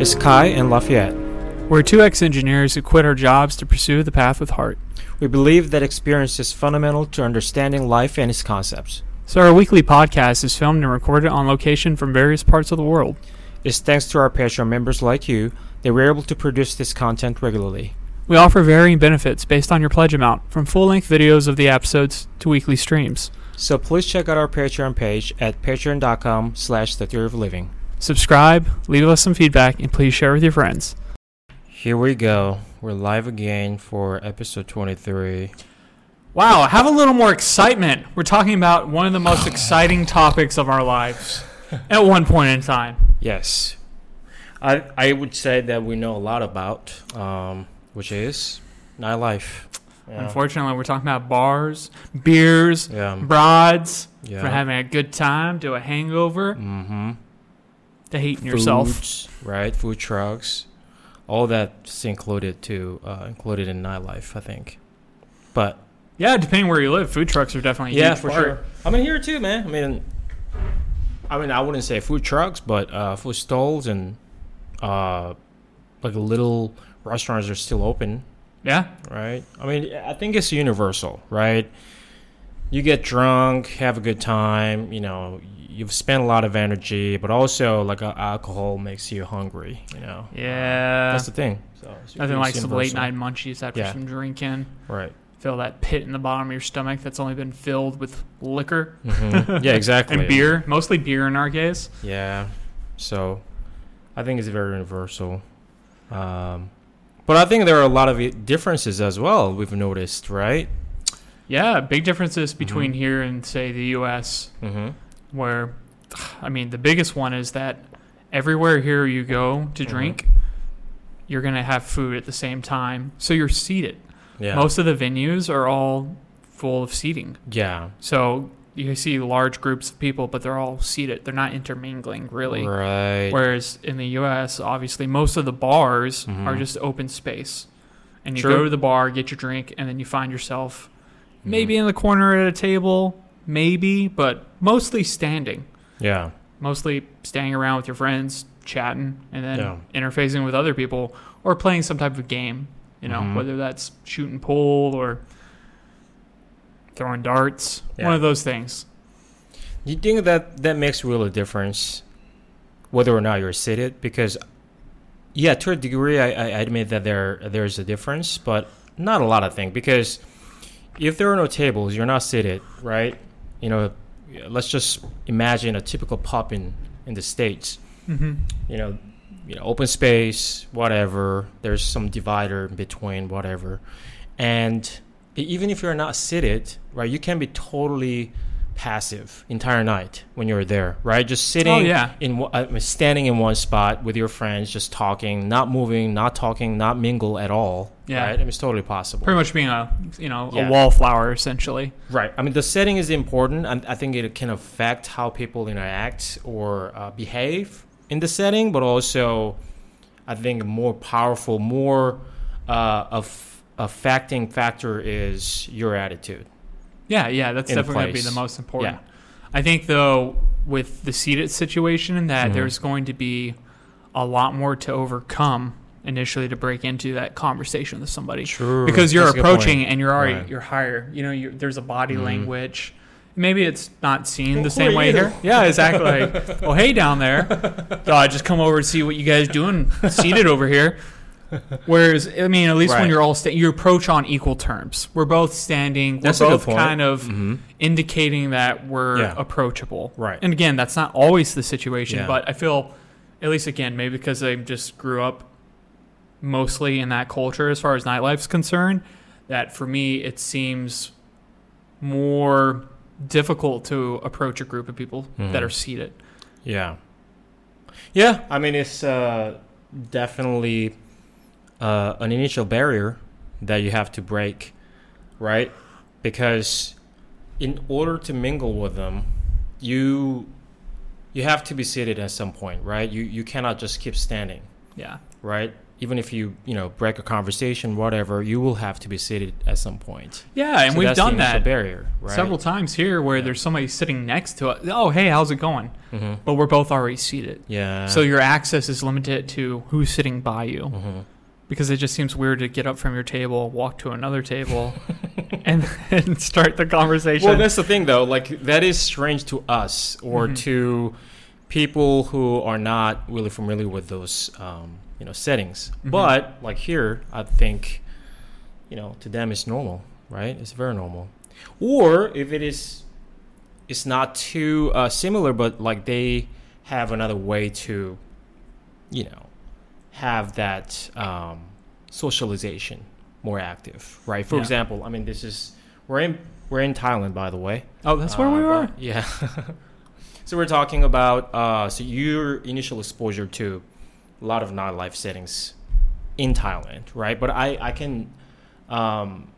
is Kai and Lafayette. We're two ex engineers who quit our jobs to pursue the path with heart. We believe that experience is fundamental to understanding life and its concepts. So, our weekly podcast is filmed and recorded on location from various parts of the world. It's thanks to our Patreon members like you that we're able to produce this content regularly. We offer varying benefits based on your pledge amount, from full length videos of the episodes to weekly streams. So please check out our Patreon page at patreon.com slash the theory of living. Subscribe, leave us some feedback, and please share with your friends. Here we go. We're live again for episode 23. Wow, have a little more excitement. We're talking about one of the most exciting topics of our lives at one point in time. Yes. I, I would say that we know a lot about, um, which is nightlife. Yeah. Unfortunately, we're talking about bars, beers, Yeah. broads, Yeah. for having a good time, to a hangover, Mm-hmm. To hating yourself. Foods, right? Food trucks, all that's included too, uh, included in nightlife, I think. But Yeah, depending where you live, food trucks are definitely yeah, for part. sure. I mean here too, man. I mean, I mean, I wouldn't say food trucks, but uh, food stalls and uh, like little restaurants are still open, Yeah, right? I mean, I think it's universal, right? You get drunk, have a good time, you know. You've spent a lot of energy, but also like uh, alcohol makes you hungry, you know. yeah. That's the thing. So Nothing like some late night munchies after Yeah. some drinking. Right. Feel that pit in the bottom of your stomach that's only been filled with liquor Mhm. yeah, exactly. and beer, mostly beer in our case. Yeah. So I think it's very universal. Um, but I think there are a lot of differences as well, we've noticed, right? Yeah, big differences between Mhm. here and say the U.S. Mm-hmm. Where I mean the biggest one is that everywhere here you go to Mhm. drink, you're gonna have food at the same time, so you're seated. Yeah. Most of the venues are all full of seating, yeah. so you see large groups of people, but they're all seated. They're not intermingling really. Right. Whereas in the U.S., obviously most of the bars Mhm. are just open space, and you True. go to the bar, get your drink, and then you find yourself Mhm. maybe in the corner at a table, maybe, but mostly standing Yeah. mostly staying around with your friends, chatting, and then Yeah. interfacing with other people or playing some type of game. You know, Mhm. whether that's shooting pool or throwing darts, Yeah. one of those things. You think that that makes really a difference, whether or not you're seated? Because, yeah, to a degree, I, I admit that there there's a difference, but not a lot of things. Because if there are no tables, you're not seated, right? You know, let's just imagine a typical pub in in the states. Mm-hmm. You know, you know, open space, whatever. There's some divider in between, whatever, and even if you're not seated, right, you can be totally passive entire night when you're there, right? Just sitting Oh yeah, in uh, standing in one spot with your friends, just talking, not moving, not talking, not mingle at all. Yeah. right? I mean, it's totally possible. pretty much being a you know Yeah. a wallflower essentially. Right. I mean, the setting is important, and I think it can affect how people interact or uh, behave in the setting. But also, I think a more powerful, more uh, of affecting factor is your attitude. Yeah, yeah, that's In definitely going to be place. the most important. I think though with the seated situation that Mhm. there's going to be a lot more to overcome initially to break into that conversation with somebody. True. because you're That's approaching and you're already Right. you're higher. You know, there's a body Mhm. language. Maybe it's not seen the same way you? here. Yeah, exactly. Like, oh, hey, down there. So I just come over to see what you guys doing seated over here. Whereas, I mean, at least when you're all sta- you approach on equal terms. We're both standing. We're That's a good both point. kind of Mhm. indicating that we're Yeah. approachable. Right. And again, that's not always the situation, Yeah. but I feel, at least again, maybe because I just grew up mostly in that culture as far as nightlife's concerned, that for me it seems more difficult to approach a group of people Mhm. that are seated. Yeah. Yeah, I mean it's uh, definitely uh, an initial barrier that you have to break, right? Because in order to mingle with them, you you have to be seated at some point, right? You you cannot just keep standing, Yeah. right? even if you you know break a conversation, whatever, you will have to be seated at some point. Yeah, and So we've done that barrier right? several times here where Yeah. there's somebody sitting next to us. Oh, hey, how's it going? hmm But we're both already seated. Yeah. So your access is limited to who's sitting by you Mhm. Because it just seems weird to get up from your table, walk to another table, and, and start the conversation. Well, that's the thing, though. Like that is strange to us or Mhm. to people who are not really familiar with those, um, you know, settings. Mhm. But like here, I think, you know, to them it's normal, right? It's very normal. Or if it is, it's not too uh, similar, but like they have another way to, you know, have that um, socialization more active, right? For Yeah. example, I mean, this is we're in we're in Thailand, by the way. oh, that's where we Uh, are. but- Yeah. so we're talking about uh, so your initial exposure to a lot of nightlife settings in Thailand, right? But I I can um,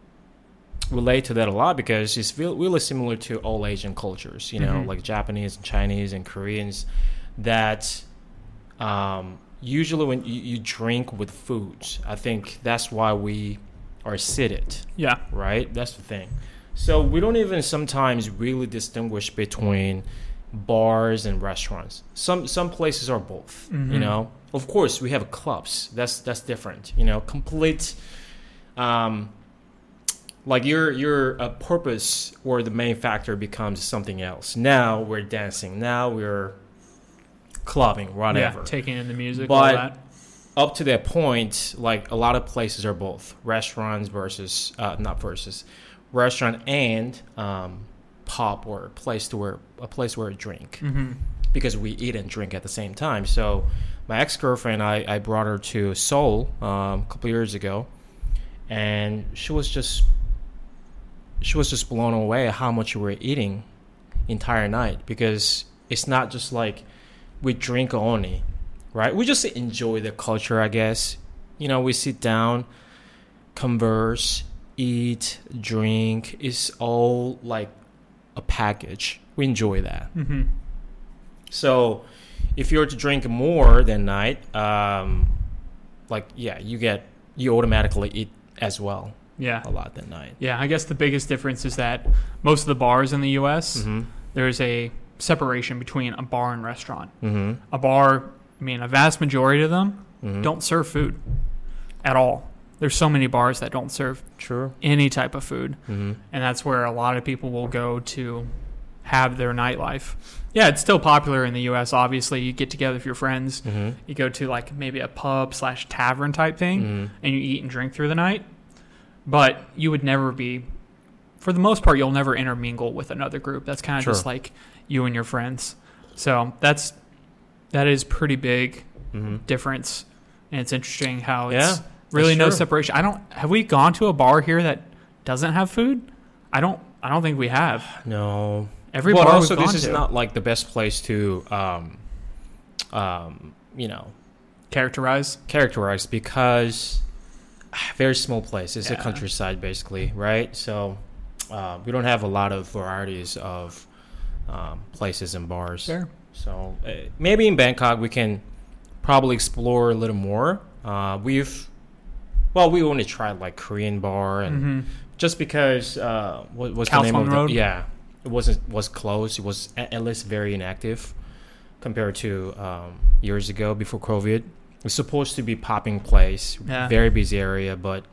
relate to that a lot because it's really similar to all Asian cultures, you know, Mhm. like Japanese and Chinese and Koreans, that um, usually when you, you drink with foods, I think that's why we are seated Yeah. right? That's the thing. So we don't even sometimes really distinguish between bars and restaurants. Some some places are both. You Mhm. know, of course we have clubs. That's that's different. You know, complete. Um, like your your uh, purpose or the main factor becomes something else. Now we're dancing. Now we're clubbing. Whatever Yeah, taking in the music, But- all that. up to that point, like a lot of places are both restaurants versus uh, not versus restaurant and um, pub or place to where a place where a drink hmm because we eat and drink at the same time. So my ex girlfriend, I, I brought her to Seoul um, a couple years ago, and she was just she was just blown away at how much we were eating entire night because it's not just like we drink only, right? We just enjoy the culture, I guess. You know, we sit down, converse, eat, drink. It's all like a package. We enjoy that. hmm So, if you were to drink more than night, um, like yeah, you get you automatically eat as well Yeah. a lot that night. Yeah, I guess the biggest difference is that most of the bars in the U.S. Mm-hmm. there's a separation between a bar and restaurant. Mm-hmm. A bar, I mean, a vast majority of them mm-hmm. don't serve food at all. There's so many bars that don't serve True. any type of food, Mm-hmm. and that's where a lot of people will go to have their nightlife. Yeah, it's still popular in the U.S. Obviously, you get together with your friends, Mm-hmm. you go to like maybe a pub slash tavern type thing, Mm-hmm. and you eat and drink through the night. But you would never be, for the most part, you'll never intermingle with another group. That's kind of Sure. just like you and your friends. So that's that is pretty big Mm-hmm. difference, and it's interesting how it's Yeah, really no true. separation. I don't have we gone to a bar here that doesn't have food? I don't. I don't think we have. No. Every but bar also, this is to not like the best place to, um, um, you know, characterize. characterize because ah, very small place. It's a countryside, basically, right? So uh, we don't have a lot of varieties of um, places and bars. Fair. So uh, maybe in Bangkok we can probably explore a little more. Uh, we've well, we only tried like Korean bar and hmm just because uh, what was the name of the Road? yeah, it wasn't was closed. It was a- at least very inactive compared to um, years ago before COVID. It was supposed to be popping place, Yeah. very busy area, but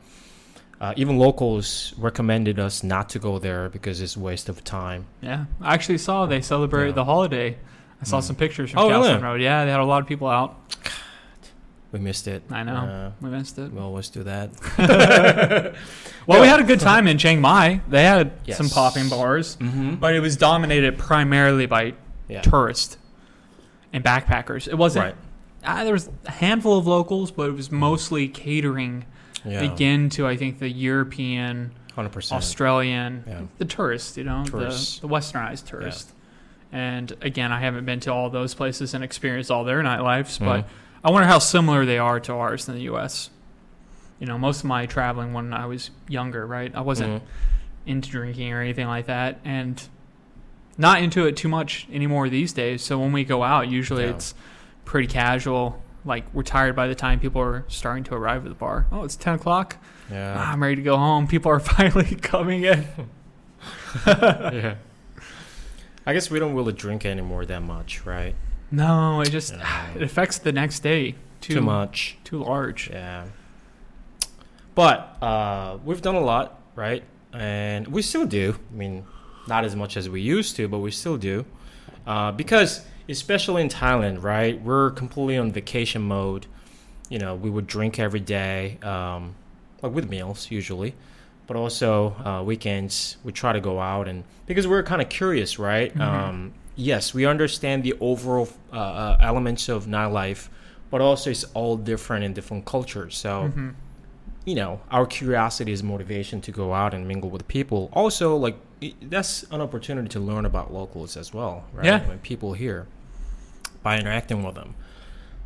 uh, even locals recommended us not to go there because it's a waste of time. Yeah, I actually saw they celebrated Yeah. the holiday. I saw Mm. some pictures from Oh, really? Road. Yeah, they had a lot of people out. We missed it. I know. Uh, We missed it. we always do that. Well, we had a good time in Chiang Mai. They had Yes. some popping bars, mm-hmm. but it was dominated primarily by Yeah. tourists and backpackers. It wasn't. Right. Uh, there was a handful of locals, but it was mostly catering Yeah. again to I think the European, Hundred percent. Australian, Yeah. the tourists. You know, the the westernized tourist. And again, I haven't been to all those places and experienced all their nightlives, but Mhm. I wonder how similar they are to ours in the U.S. You know, most of my traveling when I was younger, right? I wasn't Mhm. into drinking or anything like that, and not into it too much anymore these days. So when we go out, usually Yeah. it's pretty casual. Like we're tired by the time people are starting to arrive at the bar. Oh, it's ten o'clock. Ah, Yeah. I'm ready to go home. People are finally coming in. yeah. I guess we don't really drink anymore that much, right? No, it just Yeah. it affects the next day. Too, Too much. Too large. Yeah. But uh, we've done a lot, right? And we still do. I mean, not as much as we used to, but we still do. Uh, because, especially in Thailand, right? We're completely on vacation mode. You know, we would drink every day, um, like with meals usually. But also uh, weekends, we try to go out and because we're kind of curious, right? Mhm. Um, yes, we understand the overall uh, uh, elements of nightlife, but also it's all different in different cultures. So Mhm. You know, our curiosity is motivation to go out and mingle with people. Also, like that's an opportunity to learn about locals as well, right? Yeah. When people here by interacting with them.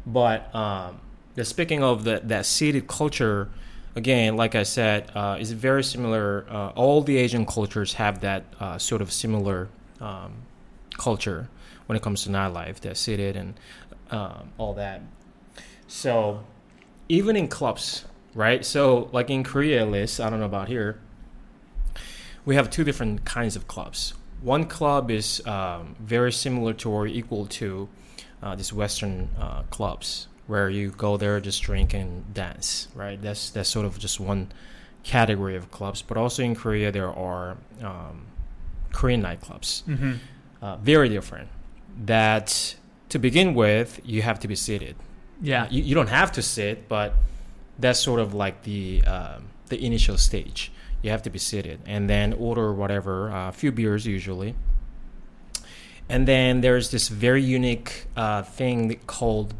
But um, the speaking of the, that seated culture, again, like I said, uh, is very similar. Uh, all the Asian cultures have that uh, sort of similar um, culture when it comes to nightlife. They're seated and um, all that. So even in clubs, right? So like in Korea, at least I don't know about here. We have two different kinds of clubs. One club is um, very similar to or equal to uh, these Western uh, clubs, where you go there just drink and dance, right? That's that's sort of just one category of clubs. But also in Korea, there are um, Korean nightclubs Mhm. uh, very different. That to begin with, you have to be seated. Yeah. You, you don't have to sit, but that's sort of like the um, the initial stage. You have to be seated, and then order whatever, uh, a few beers usually. And then there's this very unique uh, thing called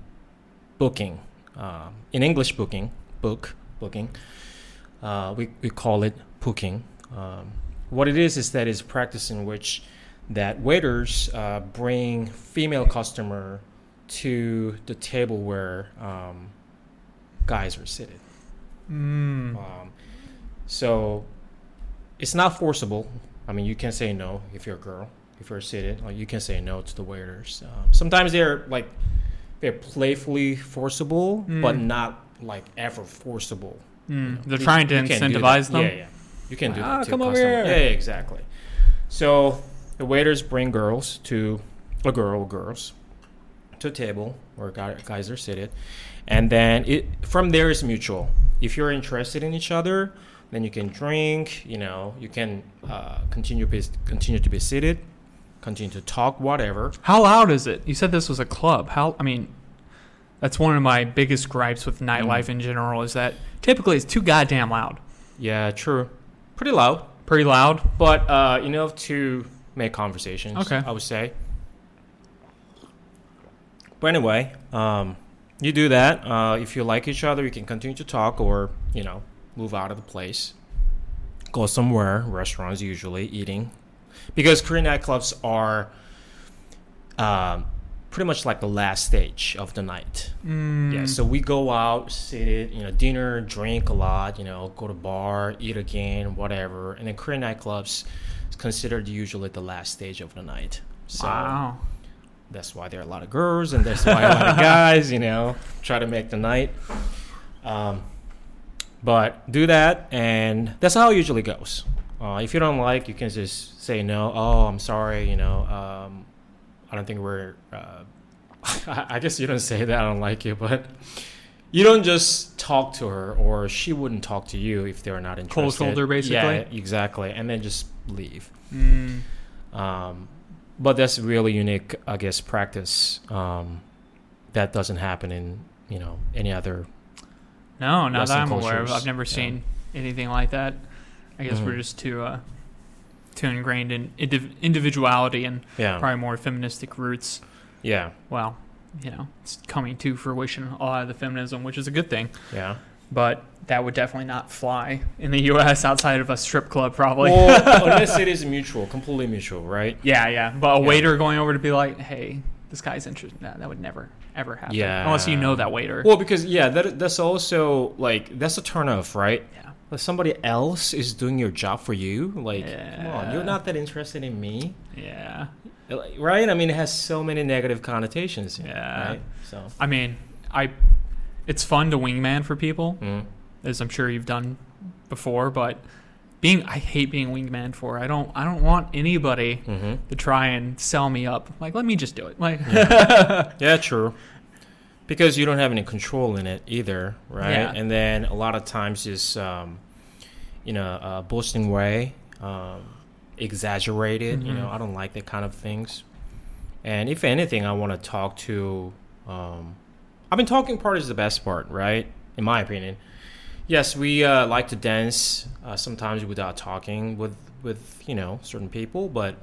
booking. Uh, in English, booking, book, booking. Uh, we, we call it booking. Um, what it is is that it's a practice in which that waiters uh, bring female customer to the table where um, guys are seated. Mm. Um, so it's not forcible. I mean, you can say no if you're a girl. If you're seated, like you can say no to the waiters. Um, sometimes they're like they're playfully forcible, but Mm. not like ever forcible. Mm. you know. They're You- trying to incentivize them. Yeah, yeah. You can do Ah, that. to come over here. Yeah, exactly. So the waiters bring girls to a girl girls to a table where guy- guys are seated, and then it from there is mutual. If you're interested in each other, then you can drink. You know, you can uh, continue be, continue to be seated, continue to talk, whatever. How loud is it? You said this was a club. How? I mean, that's one of my biggest gripes with nightlife Mm. in general is that typically it's too goddamn loud. Yeah, true. Pretty loud. Pretty loud. but uh, enough to make conversations. Okay. I would say. But anyway, um, you do that. Uh, if you like each other, you can continue to talk, or you know, move out of the place, go somewhere, restaurants usually eating, because Korean nightclubs are um, pretty much like the last stage of the night. Mm. Yeah, so we go out, sit, you know, dinner, drink a lot, you know, go to bar, eat again, whatever. And then Korean nightclubs is considered usually the last stage of the night. So wow. That's why there are a lot of girls and that's why a lot of guys, you know, try to make the night. Um, but do that, and that's how it usually goes. Uh, if you don't like, you can just say no. Oh, I'm sorry. You know, um, I don't think we're. Uh, I guess you don't say that I don't like you, but you don't just talk to her, or she wouldn't talk to you if they're not interested. Cold shoulder, basically? Yeah, exactly, and then just leave. Mm. Um, but that's really unique, I guess, practice um, that doesn't happen in you know any other. No, not Western that I'm aware of. I've never yeah. seen anything like that. I guess we're Mhm. just too uh, too ingrained in indiv- individuality and Yeah, probably more feministic roots. yeah, Well, you know, it's coming to fruition a lot of the feminism, which is a good thing. yeah. But that would definitely not fly in the U.S. outside of a strip club, probably. Well, unless it is mutual, completely mutual, right? yeah, yeah. But a Yeah. waiter going over to be like, "Hey, this guy's interested." That that would never ever happen. Yeah. unless you know that waiter. Well, because yeah, that that's also like that's a turnoff, right? yeah. Like somebody else is doing your job for you. Like, come on, you're not that interested in me, Yeah. Right? I mean, it has so many negative connotations, Yeah. Right? So I mean, I, it's fun to wingman for people, Mhm. As I'm sure you've done before. But being, I hate being wingman for. I don't, I don't want anybody Mhm. to try and sell me up. Like, let me just do it. Like, Yeah, true. Because you don't have any control in it either, right? Yeah. And then a lot of times just um, in a, a boasting way, um, exaggerated. You Mhm. know, I don't like that kind of things. And if anything, I want to talk to. Um, I mean, talking part is the best part, right? In my opinion. Yes, we uh, like to dance uh, sometimes without talking with with you know certain people, but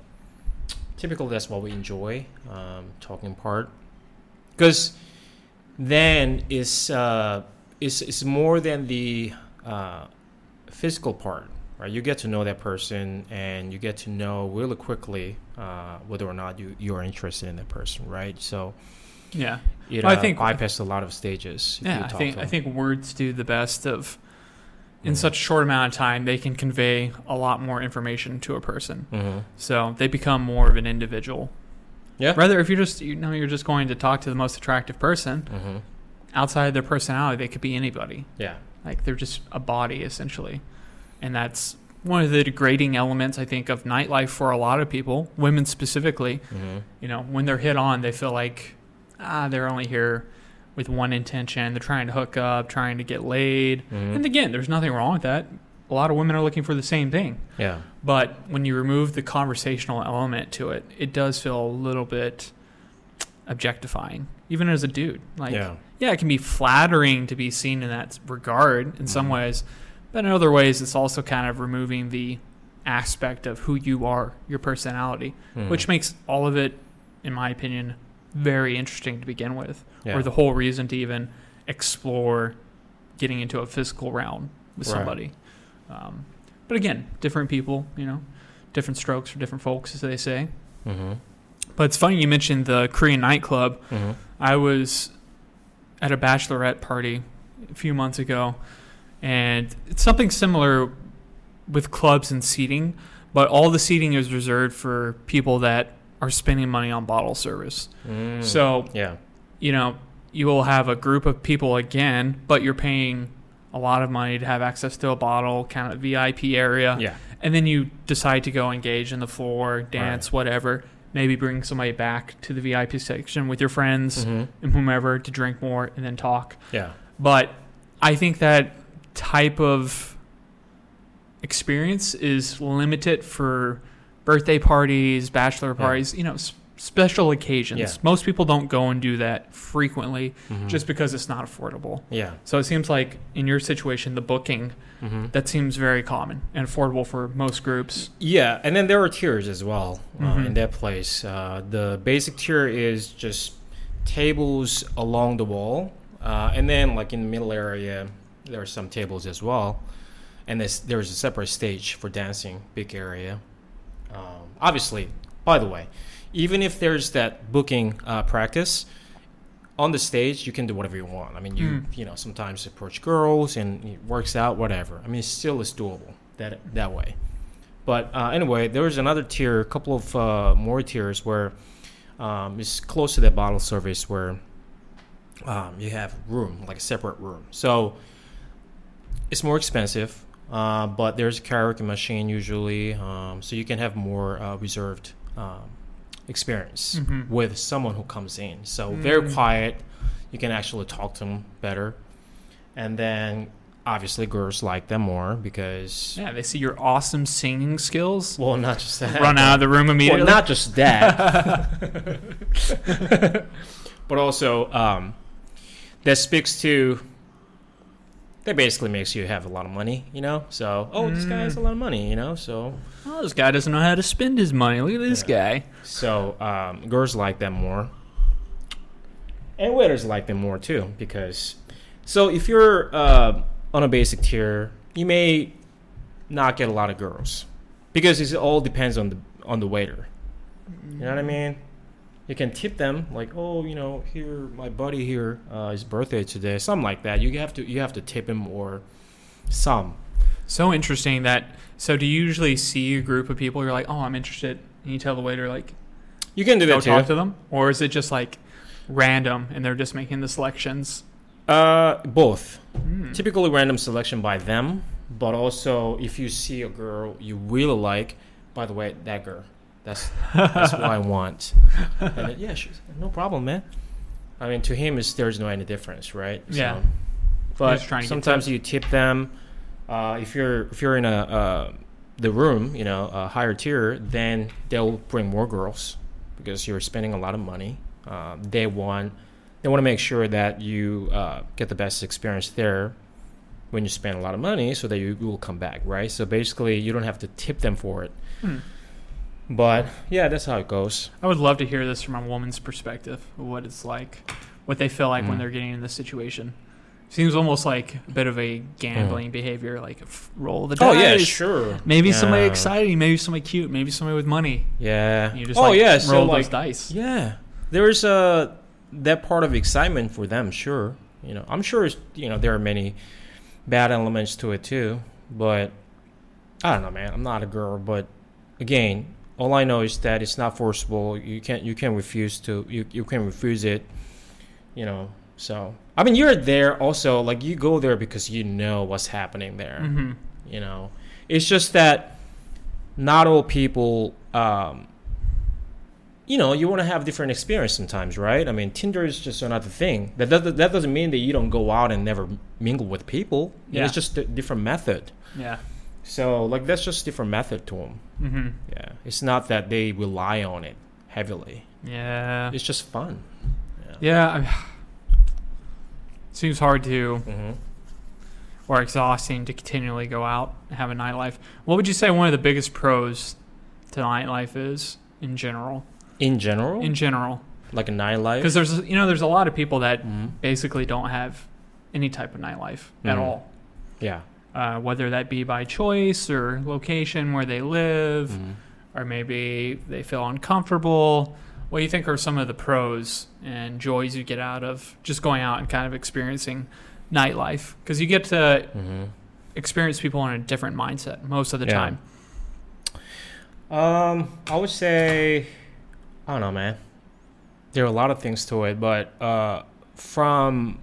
typically that's what we enjoy um, talking part because then it's uh, it's it's more than the uh, physical part, right? You get to know that person, and you get to know really quickly uh, whether or not you you're interested in that person, right? So yeah, it Well, I think- bypass a lot of stages. yeah. I think, I think words do the best of. In Mhm. such a short amount of time, they can convey a lot more information to a person. Mhm. So they become more of an individual. Yeah. Rather, if you're just you know you're just going to talk to the most attractive person Mhm. outside their personality, they could be anybody. Yeah. Like they're just a body essentially, and that's one of the degrading elements I think of nightlife for a lot of people, women specifically. Mhm. You know, when they're hit on, they feel like ah they're only here with one intention. They're trying to hook up, trying to get laid. Mhm. And again, there's nothing wrong with that. A lot of women are looking for the same thing. Yeah. But when you remove the conversational element to it, it does feel a little bit objectifying, even as a dude. Like, yeah. yeah, it can be flattering to be seen in that regard in some Mhm. ways, but in other ways, it's also kind of removing the aspect of who you are, your personality, Mhm. which makes all of it, in my opinion, very interesting to begin with, yeah. or the whole reason to even explore getting into a physical realm with Right. somebody. Um, but again, different people, you know, different strokes for different folks, as they say. Mhm. But it's funny you mentioned the Korean nightclub. Mhm. I was at a bachelorette party a few months ago, and it's something similar with clubs and seating, but all the seating is reserved for people that are spending money on bottle service. Mm. So, yeah. you know, you will have a group of people again, but you're paying a lot of money to have access to a bottle, kind of VIP area Yeah. and then you decide to go engage in the floor, dance, whatever. Maybe bring somebody back to the VIP section with your friends Mhm. and whomever to drink more and then talk. Yeah. But I think that type of experience is limited for birthday parties, bachelor Yeah. parties, you know, s- special occasions. Yeah. Most people don't go and do that frequently Mhm. just because it's not affordable. yeah. So it seems like in your situation, the booking hmm that seems very common and affordable for most groups. Yeah, and then there are tiers as well uh, Mhm. in that place. Uh, the basic tier is just tables along the wall, uh, and then like in the middle area, there are some tables as well, and there's there's a separate stage for dancing, big area. Um, obviously, by the way, even if there's that booking uh, practice. On the stage, you can do whatever you want. I mean, you Mm. you know sometimes approach girls and it works out, whatever. I mean, it still is doable that that way. But uh, anyway, there was another tier, a couple of uh, more tiers where um, it's close to that bottle service where um, you have room, like a separate room. So it's more expensive, uh, but there's a karaoke machine usually, um, so you can have more uh, reserved um, experience Mhm. with someone who comes in. So very Mm. quiet. You can actually talk to them better, and then obviously girls like them more because Yeah, they see your awesome singing skills. well, not just that. Run out of the room immediately. Well, not just that, but also um, that speaks to. That basically makes you have a lot of money, you know. So, oh, this guy has a lot of money, you know. So, oh, this guy doesn't know how to spend his money. Look at this guy. so um, girls like them more, and waiters like them more too. Because, so if you're uh, on a basic tier, you may not get a lot of girls because it all depends on the on the waiter. You know what I mean? You can tip them like, oh, you know, here my buddy here, uh, his birthday today, something like that. You have to you have to tip him or some. So interesting that. So do you usually see a group of people? You're like, oh, I'm interested. And you tell the waiter like, You can do that too. talk to them, or is it just like random and they're just making the selections? Uh, both. Hmm. Typically random selection by them, but also if you see a girl you really like, by the way, that girl, that's that's what I want. And then, yeah, no problem, man. I mean, to him, is there's no any difference, right? Yeah. But He's trying to get sometimes you tip them. Uh, if you're if you're in a uh, the room, you know, a higher tier, then they'll bring more girls because you're spending a lot of money. Uh, they want they want to make sure that you uh, get the best experience there when you spend a lot of money, so that you, you will come back, right? So basically, you don't have to tip them for it. Hmm. But yeah, that's how it goes. I would love to hear this from a woman's perspective, what it's like, what they feel like when Mm. they're getting in this situation. Seems almost like a bit of a gambling behavior, like f- roll the dice. Oh yeah, sure. Maybe somebody exciting, maybe somebody cute, maybe somebody with money. Yeah. You just oh like, yeah, roll so those like dice. Yeah, there's uh that part of excitement for them. Sure, you know, I'm sure you know there are many bad elements to it too. But I don't know, man. I'm not a girl, but again, all I know is that it's not forcible. You can't you can refuse to you you can refuse it. You know, so I mean, you're there also. Like you go there because you know what's happening there hmm you know it's just that not all people um you know you want to have different experience sometimes right i mean tinder is just another thing that doesn't, that doesn't mean that you don't go out and never mingle with people Yeah. it's just a different method Yeah. So like that's just a different method to them hmm yeah it's not that they rely on it heavily Yeah. it's just fun Yeah. I, seems hard to hmm or exhausting to continually go out and have a nightlife. What would you say one of the biggest pros to nightlife is in general? in general In general, like a nightlife because there's you know there's a lot of people that Mhm. basically don't have any type of nightlife at Mhm. all. yeah Uh, whether that be by choice or location where they live, Mhm. or maybe they feel uncomfortable. What do you think are some of the pros and joys you get out of just going out and kind of experiencing nightlife? Because you get to Mhm. experience people in a different mindset most of the Yeah. time. Um, I would say, I don't know, man. There are a lot of things to it, but uh, from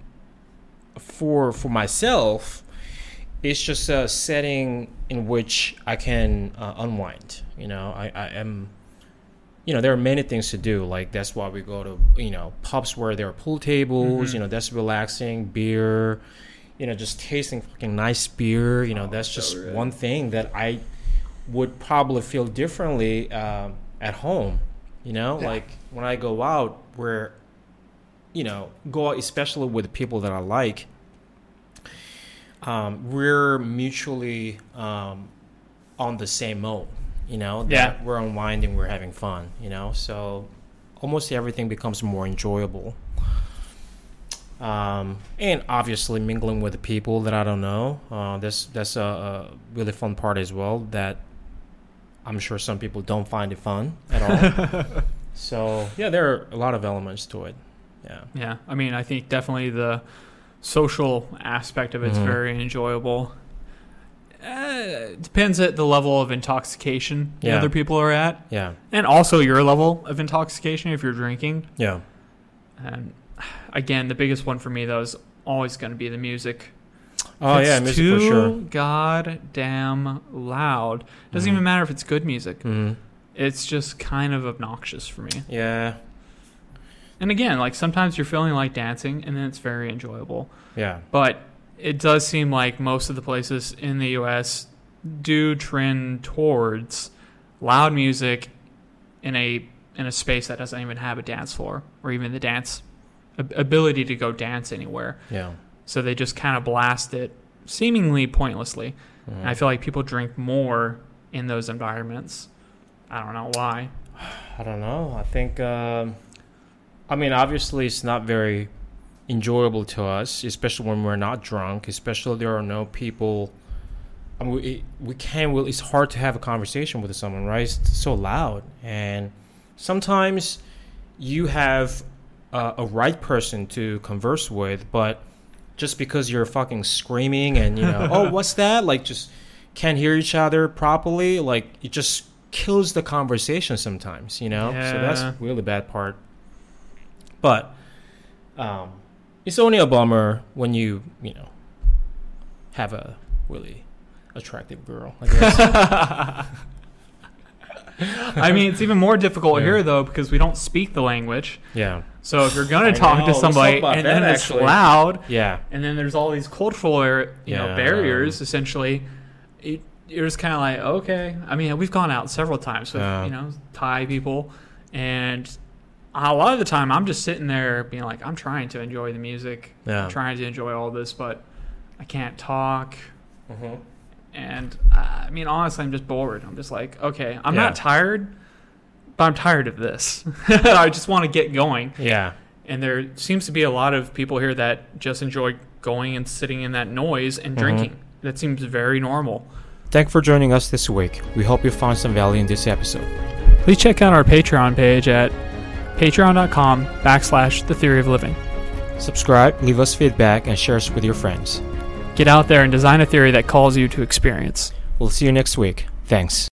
for for myself, it's just a setting in which I can uh, unwind. You know, I, I am. You know, there are many things to do. Like that's why we go to you know pubs where there are pool tables. Mhm. You know, that's relaxing. Beer. You know, just tasting fucking nice beer. You know, Oh, that's just good. one thing that I would probably feel differently um, at home. You know, Yeah. like when I go out, where you know, go out especially with people that I like. Um, we're mutually um, on the same mode. You know, that Yeah. we're unwinding, we're having fun. You know, so almost everything becomes more enjoyable. Um, and obviously mingling with the people that I don't know. Uh, that's that's a, a really fun part as well. That I'm sure some people don't find it fun at all. so yeah, there are a lot of elements to it. Yeah. Yeah, I mean, I think definitely the social aspect of it's Mhm. very enjoyable. Uh, depends at the level of intoxication the other people are at, Yeah. and also your level of intoxication if you're drinking. Yeah. And again, the biggest one for me though is always going to be the music. Oh It's yeah, music too for sure. goddamn loud. Doesn't Mhm. even matter if it's good music. hmm It's just kind of obnoxious for me. Yeah. And again, like sometimes you're feeling like dancing, and then it's very enjoyable. Yeah. But it does seem like most of the places in the U.S. do trend towards loud music in a in a space that doesn't even have a dance floor or even the dance ability to go dance anywhere. Yeah. So they just kind of blast it seemingly pointlessly. Mhm. And I feel like people drink more in those environments. I don't know why. I don't know. I think. Um, I mean, obviously, it's not very enjoyable to us, especially when we're not drunk. Especially there are no people. I mean, we, we can't. Really, it's hard to have a conversation with someone, right? It's so loud, and sometimes you have uh, a right person to converse with, but just because you're fucking screaming and you know, oh, what's that? Like, just can't hear each other properly. Like, it just kills the conversation sometimes, you know. So that's really bad part. But, um, It's only a bummer when you you know have a really attractive girl. I guess. I mean, it's even more difficult Yeah. here though because we don't speak the language. yeah, So if you're gonna I talk know, to somebody talk and that, then it's actually. loud, yeah, and then there's all these cultural er, you know Yeah. barriers essentially it, you're just kind of like okay i mean we've gone out several times with Yeah. you know thai people and a lot of the time i'm just sitting there being like i'm trying to enjoy the music yeah. i'm trying to enjoy all this but i can't talk Mhm. and uh, i mean honestly i'm just bored i'm just like okay i'm Yeah. not tired but i'm tired of this i just want to get going Yeah, and there seems to be a lot of people here that just enjoy going and sitting in that noise and Mhm. drinking. That seems very normal. Thank for joining us this week. We hope you found some value in this episode. Please check out our Patreon page at patreon.com backslash the theory of living. Subscribe, leave us feedback, and share us with your friends. Get out there and design a theory that calls you to experience. We'll see you next week. Thanks.